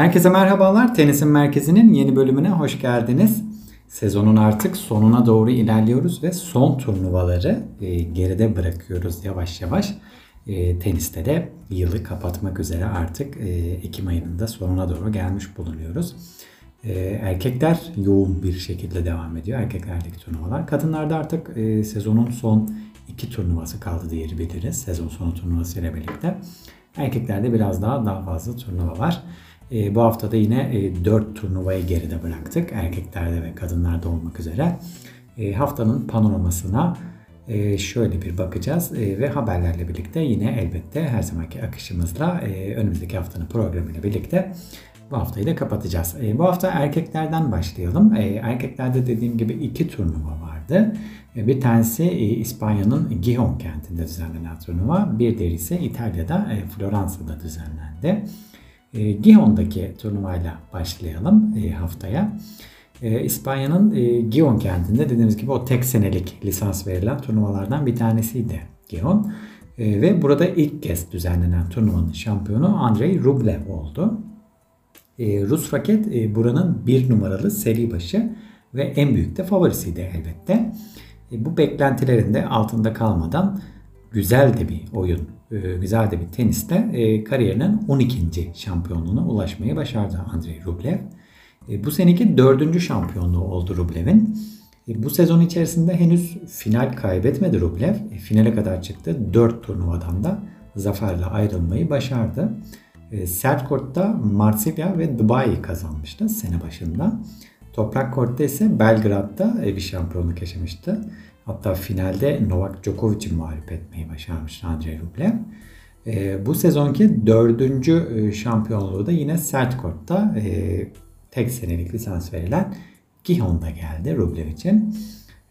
Herkese merhabalar. Tenisin Merkezi'nin yeni bölümüne hoş geldiniz. Sezonun artık sonuna doğru ilerliyoruz ve son turnuvaları e, geride bırakıyoruz yavaş yavaş. E, teniste de yılı kapatmak üzere artık e, Ekim ayının da sonuna doğru gelmiş bulunuyoruz. Erkekler yoğun bir şekilde devam ediyor. Erkeklerdeki turnuvalar. Kadınlarda artık sezonun son iki turnuvası kaldı diyebiliriz. Sezon sonu turnuvası ile birlikte. Erkeklerde biraz daha daha fazla turnuva var. E, bu hafta da yine e, 4 turnuvayı geride bıraktık. Erkeklerde ve kadınlarda olmak üzere. E, haftanın panoramasına e, şöyle bir bakacağız e, ve haberlerle birlikte yine elbette her zamanki akışımızla e, önümüzdeki haftanın programıyla birlikte bu haftayı da kapatacağız. E, bu hafta erkeklerden başlayalım. E, erkeklerde dediğim gibi iki turnuva vardı. E, bir tanesi e, İspanya'nın Gijón kentinde düzenlenen turnuva. Bir diğeri ise İtalya'da e, Floransa'da düzenlendi. E, turnuvayla başlayalım e, haftaya. E, İspanya'nın e, Gijón kentinde dediğimiz gibi o tek senelik lisans verilen turnuvalardan bir tanesiydi Gijón. E, ve burada ilk kez düzenlenen turnuvanın şampiyonu Andrei Rublev oldu. Rus raket e, buranın bir numaralı seri başı ve en büyük de favorisiydi elbette. Bu beklentilerin de altında kalmadan güzel de bir oyun güzel de bir teniste e, kariyerinin 12. şampiyonluğuna ulaşmayı başardı Andrei Rublev. E, bu seneki dördüncü şampiyonluğu oldu Rublev'in. Bu sezon içerisinde henüz final kaybetmedi Rublev. Finale kadar çıktı. 4 turnuvadan da zaferle ayrılmayı başardı. Sert kortta Marsilya ve Dubai kazanmıştı sene başında. Toprak kortta ise Belgrad'da bir şampiyonluk yaşamıştı. Hatta finalde Novak Djokovic'i mağlup etmeyi başarmış Andrei Rublev. E, bu sezonki dördüncü e, şampiyonluğu da yine sert kortta e, tek senelik lisans verilen Gijón'da geldi Rublev için.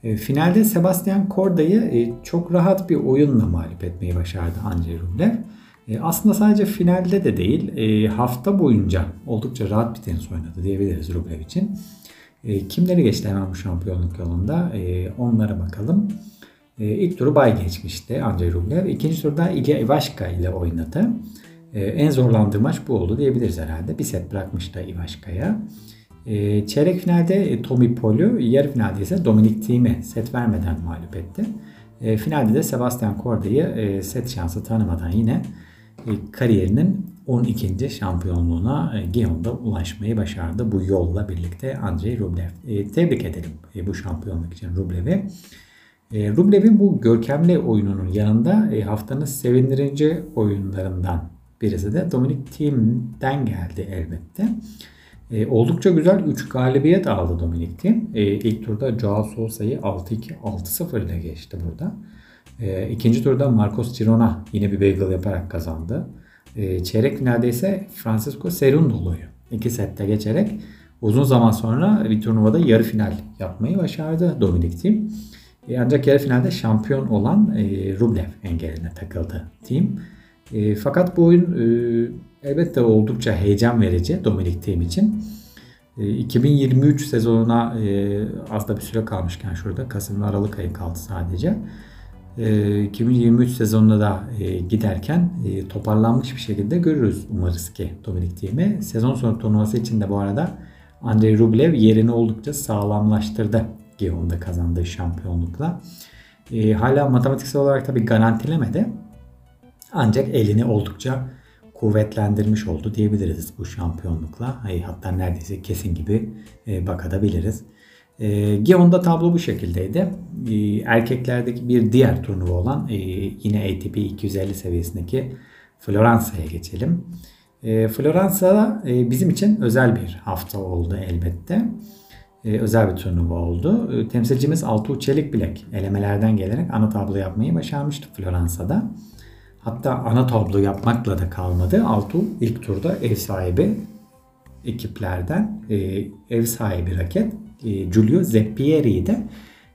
E, finalde Sebastian Korda'yı e, çok rahat bir oyunla mağlup etmeyi başardı Andrei Rublev. E, aslında sadece finalde de değil e, hafta boyunca oldukça rahat bir tenis oynadı diyebiliriz Rublev için. E, kimleri geçti hemen bu şampiyonluk yolunda? E, onlara bakalım. E, ilk turu bay geçmişti Andrei Rublev. İkinci turda Ilya Ivashka ile oynadı. E, en zorlandığı maç bu oldu diyebiliriz herhalde. Bir set bırakmıştı Ivashka'ya. E, çeyrek finalde e, Tommy Pol'ü, yarı finalde ise Dominic Thiem'i set vermeden mağlup etti. E, finalde de Sebastian Korda'yı e, set şansı tanımadan yine e, kariyerinin 12. şampiyonluğuna e, Gijón'da ulaşmayı başardı. Bu yolla birlikte Andrei Rublev. E, tebrik edelim e, bu şampiyonluk için Rublev'i. Rublev'in bu görkemli oyununun yanında haftanın sevindirici oyunlarından birisi de Dominic Thiem'den geldi elbette. Oldukça güzel 3 galibiyet aldı Dominic Thiem. E, ilk turda Joao Sousa'yı 6-2, 6-0 ile geçti burada. E, ikinci turda Marcos Girona yine bir bagel yaparak kazandı. E, çeyrek finalde ise Francisco Cerundolo'yu iki sette geçerek uzun zaman sonra bir turnuvada yarı final yapmayı başardı Dominic Thiem. E, ancak yarı finalde şampiyon olan e, Rublev engeline takıldı Thiem. E, fakat bu oyun elbette oldukça heyecan verici Dominic Thiem için. E, 2023 sezonuna az da bir süre kalmışken şurada Kasım ve Aralık ayı kaldı sadece. 2023 ee, sezonuna da e, giderken e, toparlanmış bir şekilde görürüz umarız ki Dominik Thiem'i. Sezon sonu turnuvası için de bu arada Andrei Rublev yerini oldukça sağlamlaştırdı Gijón'da kazandığı şampiyonlukla. E, hala matematiksel olarak tabii garantilemedi. Ancak elini oldukça kuvvetlendirmiş oldu diyebiliriz bu şampiyonlukla. Hatta neredeyse kesin gibi bakabiliriz. E, Gion'da tablo bu şekildeydi. E, erkeklerdeki bir diğer turnuva olan e, yine ATP 250 seviyesindeki Floransa'ya geçelim. E, Floransa e, bizim için özel bir hafta oldu elbette. E, özel bir turnuva oldu. E, temsilcimiz Altuğ Çelik Bilek elemelerden gelerek ana tablo yapmayı başarmıştı Floransa'da. Hatta ana tablo yapmakla da kalmadı. Altuğ ilk turda ev sahibi ekiplerden e, ev sahibi raket Giulio Zeppieri'yi de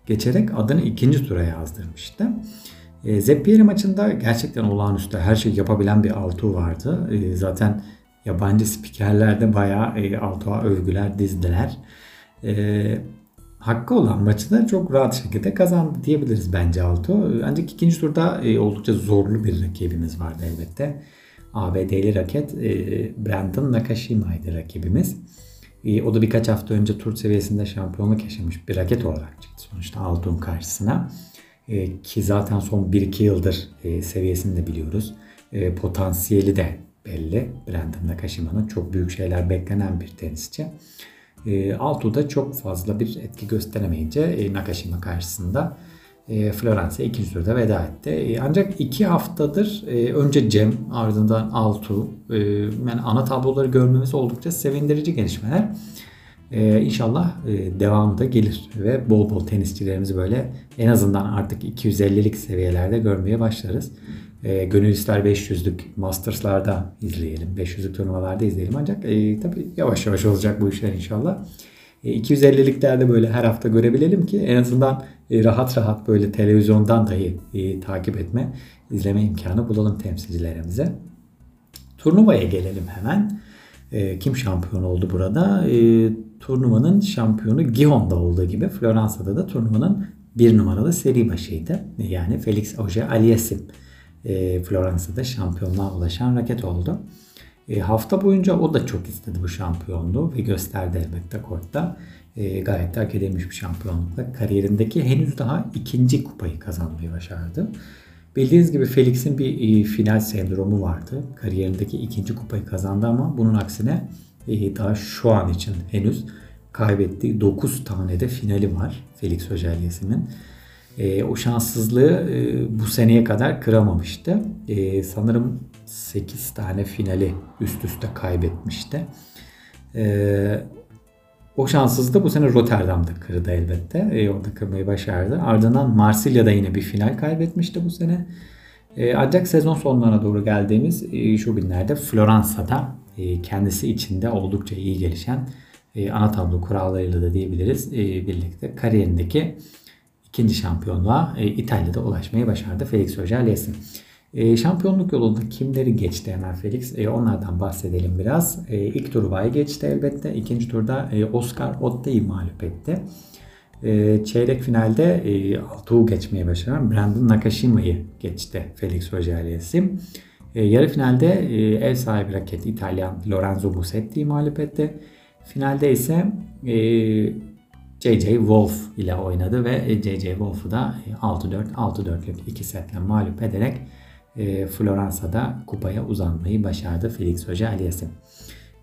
geçerek adını ikinci tura yazdırmıştı. E, Zeppieri maçında gerçekten olağanüstü her şeyi yapabilen bir Altuğ vardı. E, zaten yabancı spikerler de bayağı e, övgüler dizdiler. E, hakkı olan maçı da çok rahat şekilde kazandı diyebiliriz bence Altuğ. Ancak ikinci turda e, oldukça zorlu bir rakibimiz vardı elbette. ABD'li raket e, Brandon Nakashima'ydı rakibimiz. E, o da birkaç hafta önce tur seviyesinde şampiyonluk yaşamış bir raket olarak çıktı sonuçta Altun karşısına. E, ki zaten son 1-2 yıldır e, seviyesini de biliyoruz. E, potansiyeli de belli. Brandon Nakashima'nın çok büyük şeyler beklenen bir tenisçi. E, Altu'da çok fazla bir etki gösteremeyince e, Nakashima karşısında e, Floransa ikinci veda etti. E, ancak iki haftadır e, önce Cem ardından Altu e, yani ana tabloları görmemiz oldukça sevindirici gelişmeler. E, inşallah e, devamı da gelir ve bol bol tenisçilerimizi böyle en azından artık 250'lik seviyelerde görmeye başlarız. E, gönül ister 500'lük Masters'larda izleyelim, 500'lük turnuvalarda izleyelim ancak e, tabii yavaş yavaş olacak bu işler inşallah. 250'liklerde e, böyle her hafta görebilelim ki en azından e, rahat rahat böyle televizyondan dahi e, takip etme, izleme imkanı bulalım temsilcilerimize. Turnuvaya gelelim hemen. kim şampiyon oldu burada? turnuvanın şampiyonu Gihon'da olduğu gibi Floransa'da da turnuvanın bir numaralı seri başıydı. Yani Felix Auger Aliassime Floransa'da şampiyonluğa ulaşan raket oldu. E, hafta boyunca o da çok istedi bu şampiyonluğu ve gösterdi elbette kortta. E, gayet de hak edilmiş bir şampiyonlukla kariyerindeki henüz daha ikinci kupayı kazanmayı başardı. Bildiğiniz gibi Felix'in bir e, final sendromu vardı. Kariyerindeki ikinci kupayı kazandı ama bunun aksine e, daha şu an için henüz kaybettiği 9 tane de finali var Felix Hojelyesi'nin. E, o şanssızlığı e, bu seneye kadar kıramamıştı. E, sanırım 8 tane finali üst üste kaybetmişti. E, o şanssızlığı bu sene Rotterdam'da kırdı elbette. E, orada kırmayı başardı. Ardından Marsilya'da yine bir final kaybetmişti bu sene. E, ancak sezon sonlarına doğru geldiğimiz e, şu günlerde Floransa'da e, kendisi içinde oldukça iyi gelişen e, ana tablo kurallarıyla da diyebiliriz e, birlikte kariyerindeki ikinci şampiyonluğa e, İtalya'da ulaşmayı başardı Felix Auger-Aliassime. E, şampiyonluk yolunda kimleri geçti hemen Felix? E, onlardan bahsedelim biraz. E, ilk turu geçti elbette. İkinci turda e, Oscar Otte'yi mağlup etti. E, çeyrek finalde e, Altuğ'u geçmeye başaran Brandon Nakashima'yı geçti Felix Auger-Aliassime. E, yarı finalde e, ev sahibi raket İtalyan Lorenzo Musetti'yi mağlup etti. Finalde ise e, J.J. Wolf ile oynadı ve J.J. Wolf'u da 6-4, 6-4'lük iki setle mağlup ederek e, Floransa'da kupaya uzanmayı başardı Felix Hoca Alias'ın.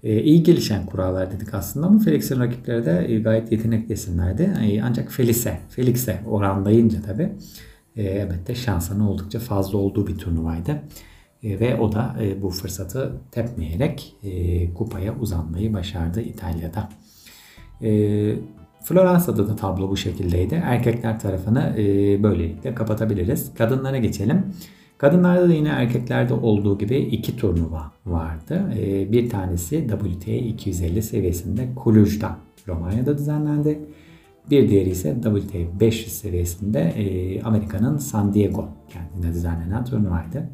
E, iyi gelişen kurallar dedik aslında ama Felix'in rakipleri de e, gayet yetenekli isimlerdi. ancak Felix'e, Felix'e oranlayınca tabi e, elbette şansının oldukça fazla olduğu bir turnuvaydı. ve o da bu fırsatı tepmeyerek kupaya uzanmayı başardı İtalya'da. Floransa'da da tablo bu şekildeydi. Erkekler tarafını e, böylelikle kapatabiliriz. Kadınlara geçelim. Kadınlarda da yine erkeklerde olduğu gibi iki turnuva vardı. E, bir tanesi WTA 250 seviyesinde Kuluj'da Romanya'da düzenlendi. Bir diğeri ise WTA 500 seviyesinde e, Amerika'nın San Diego kentinde düzenlenen turnuvaydı.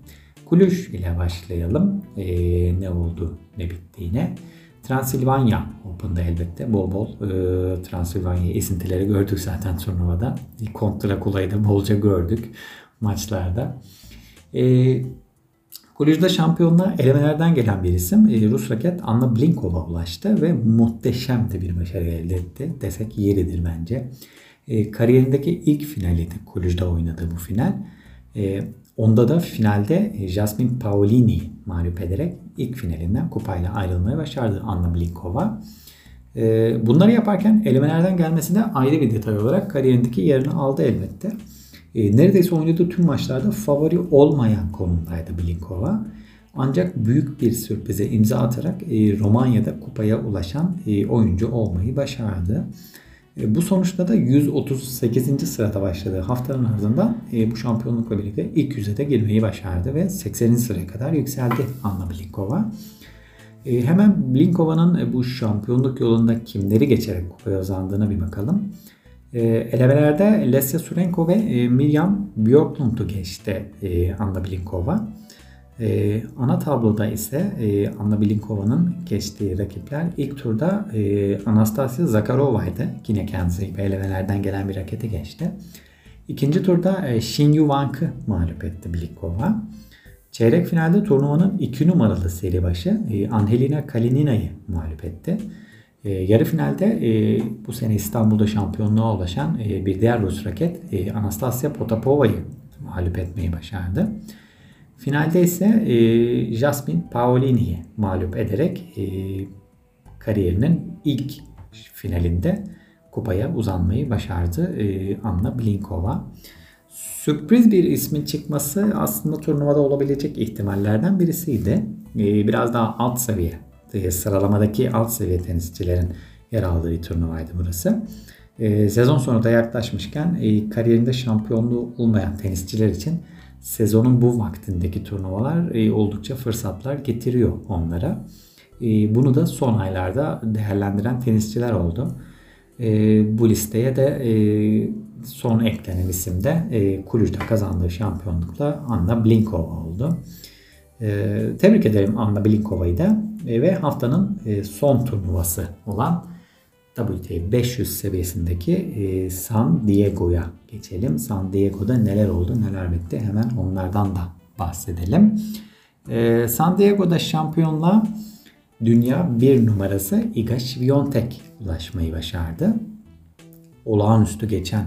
Kuluj ile başlayalım. E, ne oldu ne bittiğine. Transilvanya Open'da elbette bol bol e, Transilvanya esintileri gördük zaten turnuvada. Kontra Kula'yı da bolca gördük maçlarda. E, Kolejde şampiyonluğa elemelerden gelen bir isim e, Rus raket Anna Blinkova ulaştı ve muhteşem de bir başarı elde etti. Desek yeridir bence. E, kariyerindeki ilk finaliydi Kolejde oynadığı bu final. E, onda da finalde e, Jasmine Paolini mağlup ederek ilk finalinden kupayla ayrılmayı başardı Anna Blinkova. E, bunları yaparken elemelerden gelmesi de ayrı bir detay olarak kariyerindeki yerini aldı elbette. E, neredeyse oynadığı tüm maçlarda favori olmayan konumdaydı Blinkova. Ancak büyük bir sürprize imza atarak Romanya'da kupaya ulaşan oyuncu olmayı başardı. E, bu sonuçta da 138. sırada başladığı haftanın ardından e, bu şampiyonlukla birlikte ilk yüze de girmeyi başardı ve 80. sıraya kadar yükseldi Anna Blinkova. E, hemen Blinkova'nın bu şampiyonluk yolunda kimleri geçerek kupaya uzandığına bir bakalım. E, elemelerde Lesya Surenko ve Miriam Björklund'u geçti Anna Blinkova. E, ana tabloda ise e, Anna Blinkova'nın geçtiği rakipler ilk turda e, Anastasia Zakarova'ydı. Yine kendisi elemelerden gelen bir raketi geçti. İkinci turda e, Shin Yu Wang'ı mağlup etti Blinkova. Çeyrek finalde turnuvanın 2 numaralı seri başı e, Angelina Kalinina'yı mağlup etti. E, yarı finalde e, bu sene İstanbul'da şampiyonluğa ulaşan e, bir diğer Rus raket e, Anastasia Potapova'yı mağlup etmeyi başardı. Finalde ise e, Jasmine Paolini'yi mağlup ederek e, kariyerinin ilk finalinde kupaya uzanmayı başardı e, Anna Blinkova. Sürpriz bir ismin çıkması aslında turnuvada olabilecek ihtimallerden birisiydi. E, biraz daha alt seviye, e, sıralamadaki alt seviye tenisçilerin yer aldığı bir turnuvaydı burası. E, sezon sonu da yaklaşmışken e, kariyerinde şampiyonluğu olmayan tenisçiler için sezonun bu vaktindeki turnuvalar e, oldukça fırsatlar getiriyor onlara. E, bunu da son aylarda değerlendiren tenisçiler oldu. E, bu listeye de son eklenen isim de e, Kulüc'de kazandığı şampiyonlukla Anna Blinkova oldu. Tebrik ederim Anna Blinkova'yı da ve haftanın son turnuvası olan WTA 500 seviyesindeki e, San Diego'ya geçelim. San Diego'da neler oldu neler bitti hemen onlardan da bahsedelim. E, San Diego'da şampiyonluğa dünya bir numarası Iga Świątek ulaşmayı başardı. Olağanüstü geçen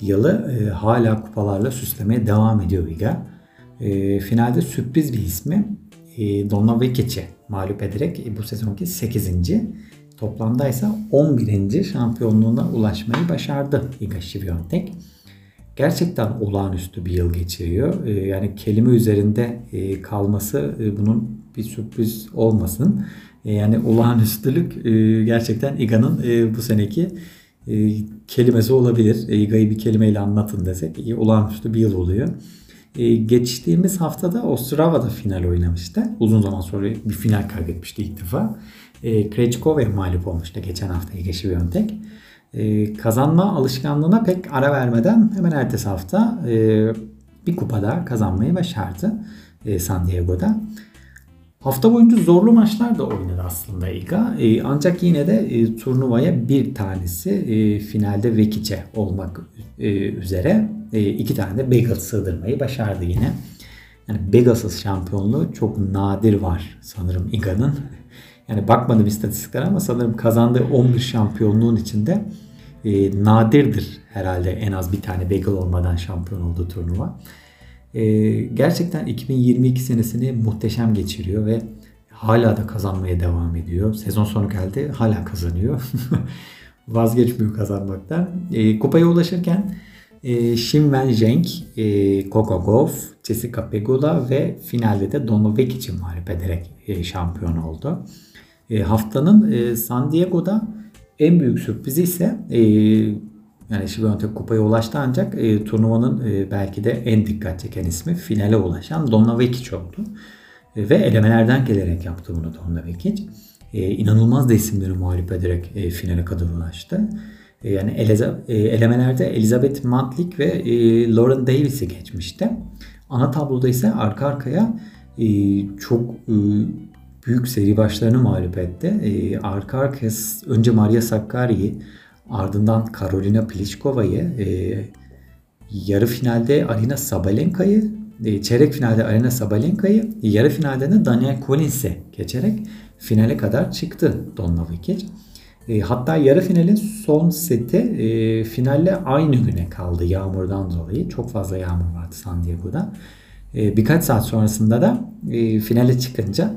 yılı e, hala kupalarla süslemeye devam ediyor Iga. Finalde sürpriz bir ismi e, Donna Vekic'i mağlup ederek e, bu sezonki 8. Toplamda ise 11. şampiyonluğuna ulaşmayı başardı Iga Świątek. Gerçekten olağanüstü bir yıl geçiriyor. E, yani kelime üzerinde e, kalması e, bunun bir sürpriz olmasın. E, yani olağanüstülük e, gerçekten Iga'nın bu seneki kelimesi olabilir. Iga'yı bir kelimeyle anlatın desek olağanüstü bir yıl oluyor. Geçtiğimiz haftada Ostrava'da final oynamıştı. Uzun zaman sonra bir final kaybetmişti ilk defa. E, Krejcikova'ya mağlup olmuştu geçen hafta Iga Świątek. E, kazanma alışkanlığına pek ara vermeden hemen ertesi hafta e, bir kupada kazanmayı başardı e, San Diego'da. Hafta boyunca zorlu maçlar da oynadı aslında Iga. E, ancak yine de e, turnuvaya bir tanesi e, finalde Vekic'e olmak e, üzere e, iki tane de Bagel sığdırmayı başardı yine. Yani Begalsız şampiyonluğu çok nadir var sanırım Iga'nın. Yani bakmadım istatistiklere ama sanırım kazandığı 11 şampiyonluğun içinde e, nadirdir herhalde en az bir tane Bagel olmadan şampiyon olduğu turnuva. E, gerçekten 2022 senesini muhteşem geçiriyor ve hala da kazanmaya devam ediyor. Sezon sonu geldi hala kazanıyor. Vazgeçmiyor kazanmaktan. E, kupaya ulaşırken e, Shin Wen Zheng, e, Coco Gauff, Jessica Pegula ve finalde de Donna Vekic'i mağlup ederek e, şampiyon oldu. E, haftanın e, San Diego'da en büyük sürprizi ise e, yani Şiviyontek kupaya ulaştı ancak e, turnuvanın belki de en dikkat çeken ismi finale ulaşan Donna Vekic oldu. Ve elemelerden gelerek yaptı bunu Donna Vekic. E, inanılmaz da isimleri mağlup ederek finale kadar ulaştı. Yani Eliza, e, elemelerde Elizabeth Matlick ve Lauren Davis'i geçmişti. Ana tabloda ise arka arkaya çok e, büyük seri başlarını mağlup etti. E, arka arkaya önce Maria Sakkari'yi ardından Karolina Pliškova'yı e, yarı finalde Arina Sabalenka'yı e, çeyrek finalde Arina Sabalenka'yı yarı finalde de Daniel Collins'e geçerek finale kadar çıktı Donna Vekic. E, hatta yarı finalin son seti e, finalle aynı güne kaldı yağmurdan dolayı. Çok fazla yağmur vardı San Diego'da. E, birkaç saat sonrasında da finale çıkınca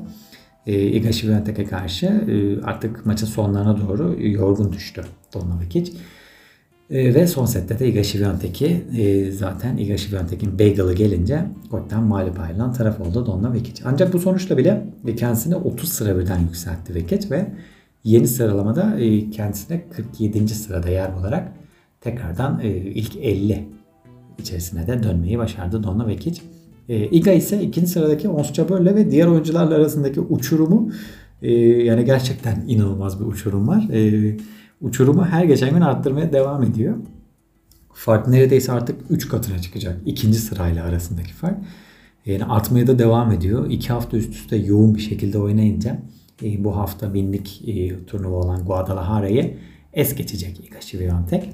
e, Iga Świątek'e karşı e, artık maçın sonlarına doğru yorgun düştü Donna Vekic. E, ve son sette de Iga Świątek'i e, zaten Iga Świątek'in bagel'ı gelince korttan mağlup ayrılan taraf oldu Donna Vekic. Ancak bu sonuçla bile kendisini 30 sıra birden yükseltti Vekic ve yeni sıralamada e, kendisine 47. sırada yer olarak tekrardan e, ilk 50 içerisine de dönmeyi başardı Donna Vekic. E, Iga ise ikinci sıradaki Ons Jabeur ve diğer oyuncularla arasındaki uçurumu e, yani gerçekten inanılmaz bir uçurum var. E, uçurumu her geçen gün arttırmaya devam ediyor. Fark neredeyse artık 3 katına çıkacak. ikinci sırayla arasındaki fark. Yani artmaya da devam ediyor. İki hafta üst üste yoğun bir şekilde oynayınca e, bu hafta binlik e, turnuva olan Guadalajara'yı es geçecek Iga Świątek.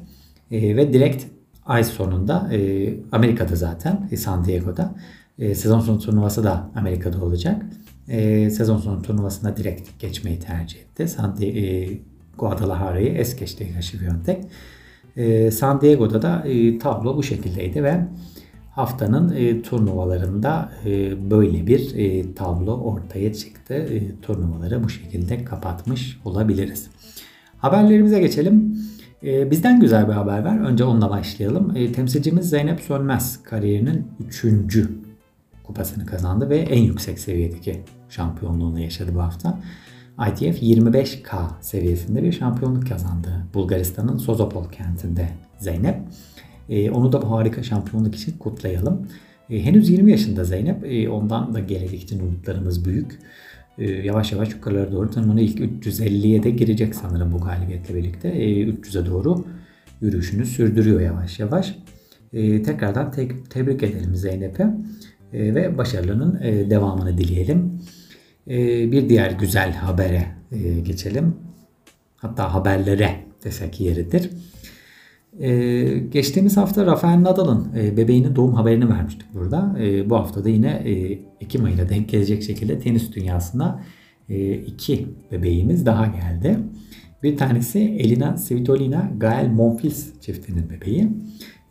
E, ve direkt ay sonunda e, Amerika'da zaten e, San Diego'da E, sezon sonu turnuvası da Amerika'da olacak. E, sezon sonu turnuvasına direkt geçmeyi tercih etti. San e, Guadalajara'yı es geçti Higashi Biontech. E, San Diego'da da e, tablo bu şekildeydi ve haftanın e, turnuvalarında e, böyle bir e, tablo ortaya çıktı. E, turnuvaları bu şekilde kapatmış olabiliriz. Haberlerimize geçelim. E, bizden güzel bir haber var. Önce onunla başlayalım. E, temsilcimiz Zeynep Sönmez kariyerinin 3. kupasını kazandı ve en yüksek seviyedeki şampiyonluğunu yaşadı bu hafta. ITF 25K seviyesinde bir şampiyonluk kazandı. Bulgaristan'ın Sozopol kentinde Zeynep. E, onu da bu harika şampiyonluk için kutlayalım. E, henüz 20 yaşında Zeynep. E, ondan da gelecekte umutlarımız büyük. E, yavaş yavaş yukarılara doğru tırmanıyor. İlk 350'ye de girecek sanırım bu galibiyetle birlikte. E, 300'e doğru yürüyüşünü sürdürüyor yavaş yavaş. E, tekrardan te- tebrik edelim Zeynep'e ve başarılarının e, devamını dileyelim. E, bir diğer güzel habere e, geçelim. Hatta haberlere desek yeridir. Ee, geçtiğimiz hafta Rafael Nadal'ın e, bebeğinin doğum haberini vermiştik burada. Bu hafta da yine Ekim ayına denk gelecek şekilde tenis dünyasına iki bebeğimiz daha geldi. Bir tanesi Elina Svitolina Gael Monfils çiftinin bebeği.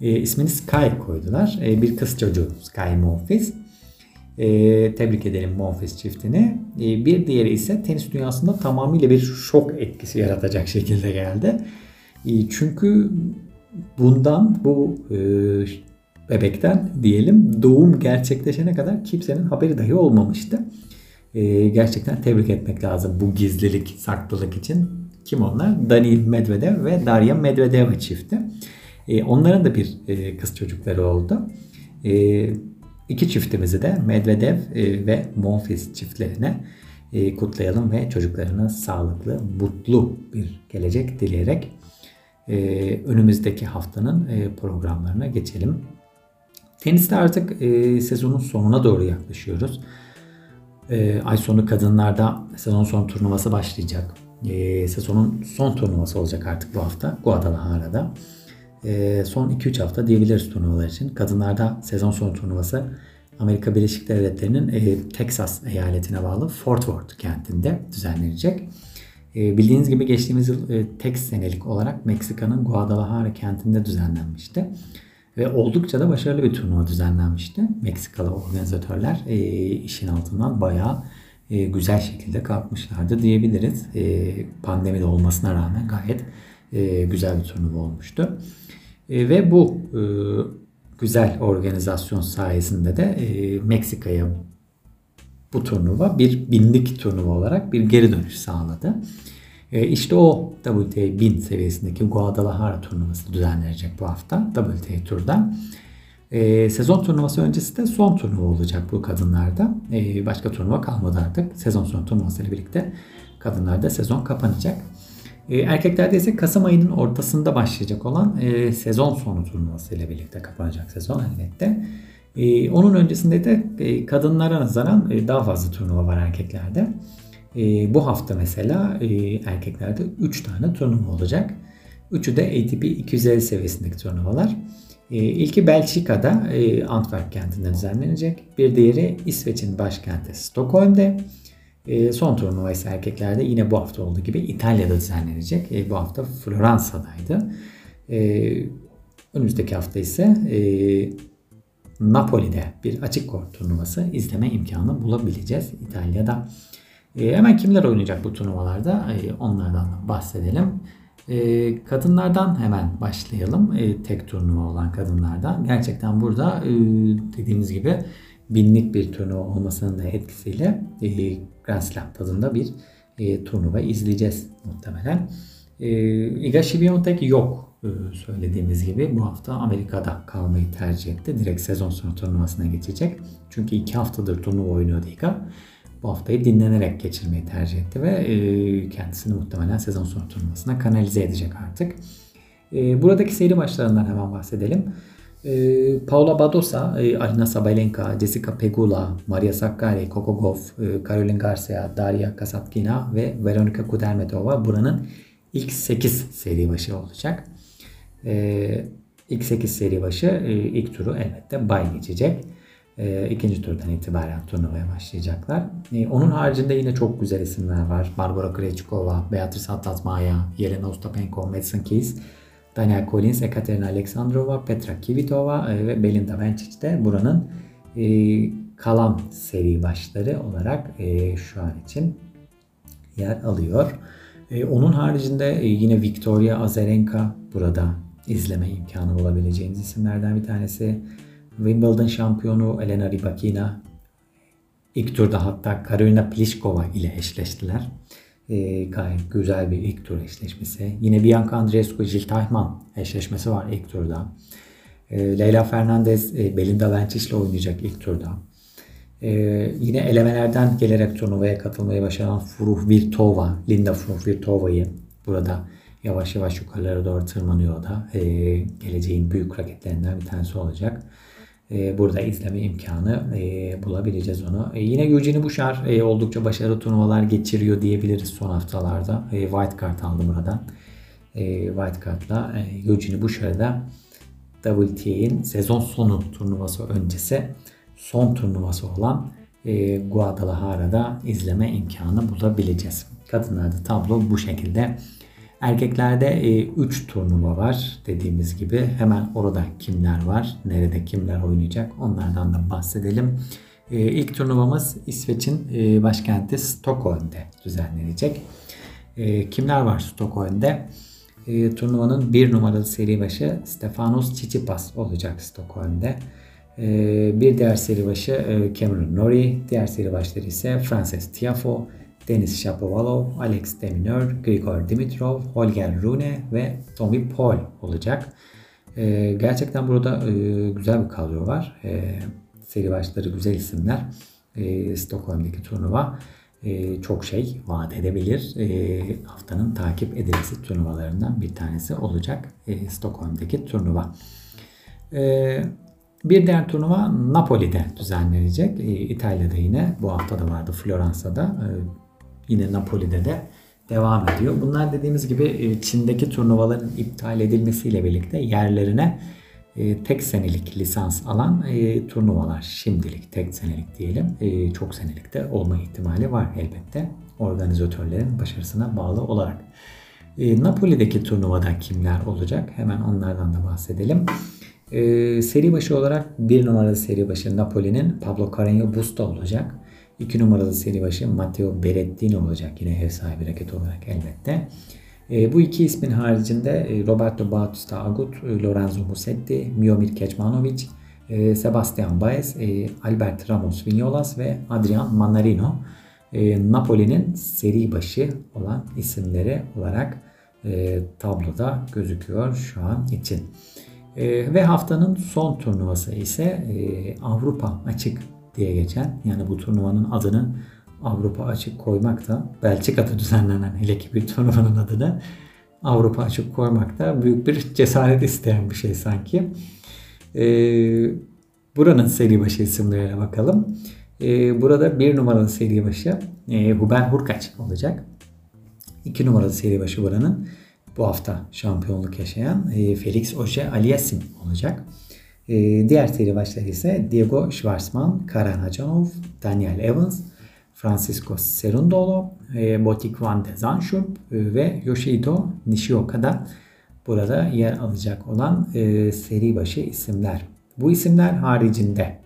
E, ismini Sky koydular. E, bir kız çocuğu Sky Monfils. E, tebrik edelim Monfils çiftini. E, bir diğeri ise tenis dünyasında tamamıyla bir şok etkisi yaratacak şekilde geldi. E, çünkü bundan bu e, bebekten diyelim doğum gerçekleşene kadar kimsenin haberi dahi olmamıştı. E, gerçekten tebrik etmek lazım bu gizlilik, saklılık için. Kim onlar? Daniil Medvedev ve Darya Medvedeva çifti. E, onların da bir e, kız çocukları oldu. E, iki çiftimizi de Medvedev e, ve Monfils çiftlerine e, kutlayalım ve çocuklarına sağlıklı, mutlu bir gelecek dileyerek e, önümüzdeki haftanın e, programlarına geçelim. Teniste artık e, sezonun sonuna doğru yaklaşıyoruz. E, ay sonu kadınlarda sezon son turnuvası başlayacak. E, sezonun son turnuvası olacak artık bu hafta Guadalajara'da. E, son 2-3 hafta diyebiliriz turnuvalar için. Kadınlarda sezon son turnuvası Amerika Birleşik Devletleri'nin e, Texas eyaletine bağlı Fort Worth kentinde düzenlenecek. E, bildiğiniz gibi geçtiğimiz yıl e, tek senelik olarak Meksika'nın Guadalajara kentinde düzenlenmişti. Ve oldukça da başarılı bir turnuva düzenlenmişti. Meksikalı organizatörler işin altından bayağı güzel şekilde kalkmışlardı diyebiliriz. E, pandemide olmasına rağmen gayet e, güzel bir turnuva olmuştu. E, ve bu e, güzel organizasyon sayesinde de e, Meksika'ya bu turnuva bir binlik turnuva olarak bir geri dönüş sağladı. E, işte o WTA 1000 seviyesindeki Guadalajara turnuvası düzenlenecek bu hafta WTA turda. E, sezon turnuvası öncesi de son turnuva olacak bu kadınlarda. E, başka turnuva kalmadı artık. Sezon sonu turnuvasıyla birlikte kadınlarda sezon kapanacak. E, erkeklerde ise Kasım ayının ortasında başlayacak olan e, sezon sonu turnuvası ile birlikte kapanacak sezon elbette. E, onun öncesinde de e, kadınlara nazaran e, daha fazla turnuva var erkeklerde. E, bu hafta mesela e, erkeklerde 3 tane turnuva olacak. Üçü de ATP 250 seviyesindeki turnuvalar. E, ilki Belçika'da e, Antwerp kentinde düzenlenecek. Bir diğeri İsveç'in başkenti Stockholm'de. E, son turnuva ise erkeklerde yine bu hafta olduğu gibi İtalya'da düzenlenecek. E, bu hafta Floransa'daydı. E, önümüzdeki hafta ise e, Napoli'de bir açık kort turnuvası izleme imkanı bulabileceğiz İtalya'da. Hemen kimler oynayacak bu turnuvalarda onlardan bahsedelim. Kadınlardan hemen başlayalım. Tek turnuva olan kadınlardan. Gerçekten burada e, dediğimiz gibi binlik bir turnuva olmasının da etkisiyle e, Grand Slam tadında bir e, turnuva izleyeceğiz muhtemelen. E, Iga Świątek yok e, söylediğimiz gibi bu hafta Amerika'da kalmayı tercih etti. Direkt sezon sonu turnuvasına geçecek. Çünkü iki haftadır turnuva oynuyordu Iga. Bu haftayı dinlenerek geçirmeyi tercih etti ve e, kendisini muhtemelen sezon sonu turnuvasına kanalize edecek artık. E, buradaki seri maçlarından hemen bahsedelim. E, Paula Badosa, e, Alina Sabalenka, Jessica Pegula, Maria Sakkari, Coco Gauff, e, Caroline Garcia, Daria Kasatkina ve Veronika Kudermetova buranın ilk 8 seri başı olacak. E, ilk 8 seri başı e, ilk turu elbette bay geçecek. E, ikinci turdan itibaren turnuvaya başlayacaklar. E, onun haricinde yine çok güzel isimler var. Barbara Krejcikova, Beatrice Atlatmaya, Yelena Ostapenko, Madison Keys, Daniel Collins, Ekaterina Alexandrova, Petra Kvitova e, ve Belinda Bencic de buranın e, kalan seri başları olarak e, şu an için yer alıyor. E, onun haricinde e, yine Victoria Azarenka burada izleme imkanı bulabileceğiniz isimlerden bir tanesi. Wimbledon şampiyonu Elena Rybakina ilk turda hatta Karolina Pliskova ile eşleştiler. E, gayet güzel bir ilk tur eşleşmesi. Yine Bianca Andreescu, Jill Teichmann eşleşmesi var ilk turda. E, Leyla Fernandez, e, Belinda Bencic ile oynayacak ilk turda. E, yine elemelerden gelerek turnuvaya katılmayı başaran Fruh Virtova, Linda Fruh Virtova'yı burada yavaş yavaş yukarılara doğru tırmanıyor da. E, geleceğin büyük raketlerinden bir tanesi olacak. E, burada izleme imkanı e, bulabileceğiz onu. E, yine Eugenie Bouchard oldukça başarılı turnuvalar geçiriyor diyebiliriz son haftalarda. E, White Card aldı buradan. White Card'la e, Eugenie Bouchard'a WTA'nin sezon sonu turnuvası öncesi son turnuvası olan Guadalajara'da izleme imkanı bulabileceğiz. Kadınlarda tablo bu şekilde. Erkeklerde 3 e, turnuva var dediğimiz gibi. Hemen orada kimler var, nerede kimler oynayacak onlardan da bahsedelim. E, ilk turnuvamız İsveç'in e, başkenti Stockholm'de düzenlenecek. E, kimler var Stockholm'de? E, turnuvanın bir numaralı seri başı Stefanos Tsitsipas olacak Stockholm'de. E, bir diğer seri başı e, Cameron Norrie, diğer seri başları ise Frances Tiafoe, Denis Shapovalov, Alex Demineur, Grigor Dimitrov, Holger Rune ve Tommy Paul olacak. E, gerçekten burada e, güzel bir kadro var. E, seri başları güzel isimler. E, Stockholm'daki turnuva e, çok şey vaat edebilir. E, haftanın takip edilisi turnuvalarından bir tanesi olacak e, Stockholm'daki turnuva. E, bir diğer turnuva Napoli'de düzenlenecek. E, İtalya'da yine bu hafta da vardı Floransa'da. E, yine Napoli'de de devam ediyor. Bunlar dediğimiz gibi e, Çin'deki turnuvaların iptal edilmesiyle birlikte yerlerine e, tek senelik lisans alan e, turnuvalar. Şimdilik tek senelik diyelim. Çok senelik de olma ihtimali var elbette. Organizatörlerin başarısına bağlı olarak. Napoli'deki turnuvada kimler olacak? Hemen onlardan da bahsedelim. Seri başı olarak bir numaralı seri başı Napoli'nin Pablo Carreño Busta olacak. 2 numaralı seri başı Matteo Berrettini olacak. Yine ev sahibi raket olarak elbette. E, bu iki ismin haricinde e, Roberto Bautista Agut, e, Lorenzo Musetti, Miomir Kecmanovic, e, Sebastian Baez, e, Albert Ramos Vinolas ve Adrian Mannarino e, Napoli'nin seri başı olan isimleri olarak e, tabloda gözüküyor şu an için. E, ve haftanın son turnuvası ise e, Avrupa Açık diye geçen yani bu turnuvanın adını Avrupa Açık koymak da Belçika'da düzenlenen hele ki bir turnuvanın adını Avrupa Açık koymak da büyük bir cesaret isteyen bir şey sanki. Ee, buranın seri başı isimlerine bakalım. Ee, burada bir numaralı seri başı e, Huben Hurkaç olacak. İki numaralı seri başı buranın bu hafta şampiyonluk yaşayan e, Felix Oje Aliasim olacak. Ee, diğer seri başları ise Diego Schwarzman, Karan Hacanov, Daniel Evans, Francisco Cerundolo, e, Botik Van de Zanschub e, ve Yoshihito Nishioka'da burada yer alacak olan e, seri başı isimler. Bu isimler haricinde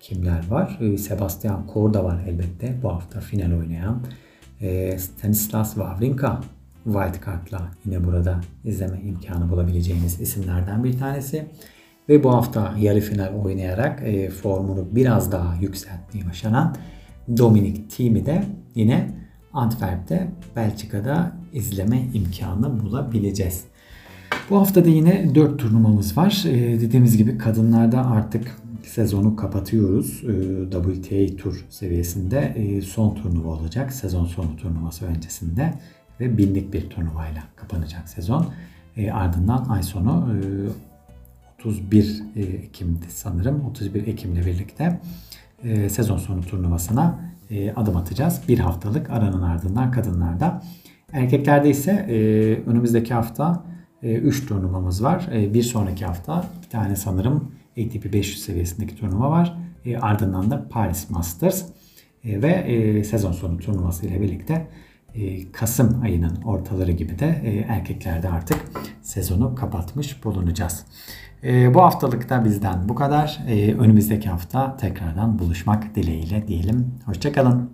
kimler var? Sebastian Korda var elbette bu hafta final oynayan. Stanislas Wawrinka White Card'la yine burada izleme imkanı bulabileceğiniz isimlerden bir tanesi. Ve bu hafta yarı final oynayarak e, formunu biraz daha yükseltmeyi başaran Dominik Thiem'i de yine Antwerp'te Belçika'da izleme imkanı bulabileceğiz. Bu hafta da yine 4 turnuvamız var. Ee, dediğimiz gibi kadınlarda artık sezonu kapatıyoruz. Ee, WTA Tur seviyesinde e, son turnuva olacak. Sezon sonu turnuvası öncesinde ve binlik bir turnuvayla kapanacak sezon. E, ardından ay sonu e, 31 e, Ekim'di sanırım. 31 Ekim'le birlikte e, sezon sonu turnuvasına e, adım atacağız. Bir haftalık aranın ardından kadınlarda. Erkeklerde ise önümüzdeki hafta 3 e, turnuvamız var. Bir sonraki hafta bir tane sanırım ATP 500 seviyesindeki turnuva var. Ardından da Paris Masters ve sezon sonu turnuvası ile birlikte Kasım ayının ortaları gibi de erkeklerde artık sezonu kapatmış bulunacağız. E, bu haftalık da bizden bu kadar. E, önümüzdeki hafta tekrardan buluşmak dileğiyle diyelim. Hoşçakalın.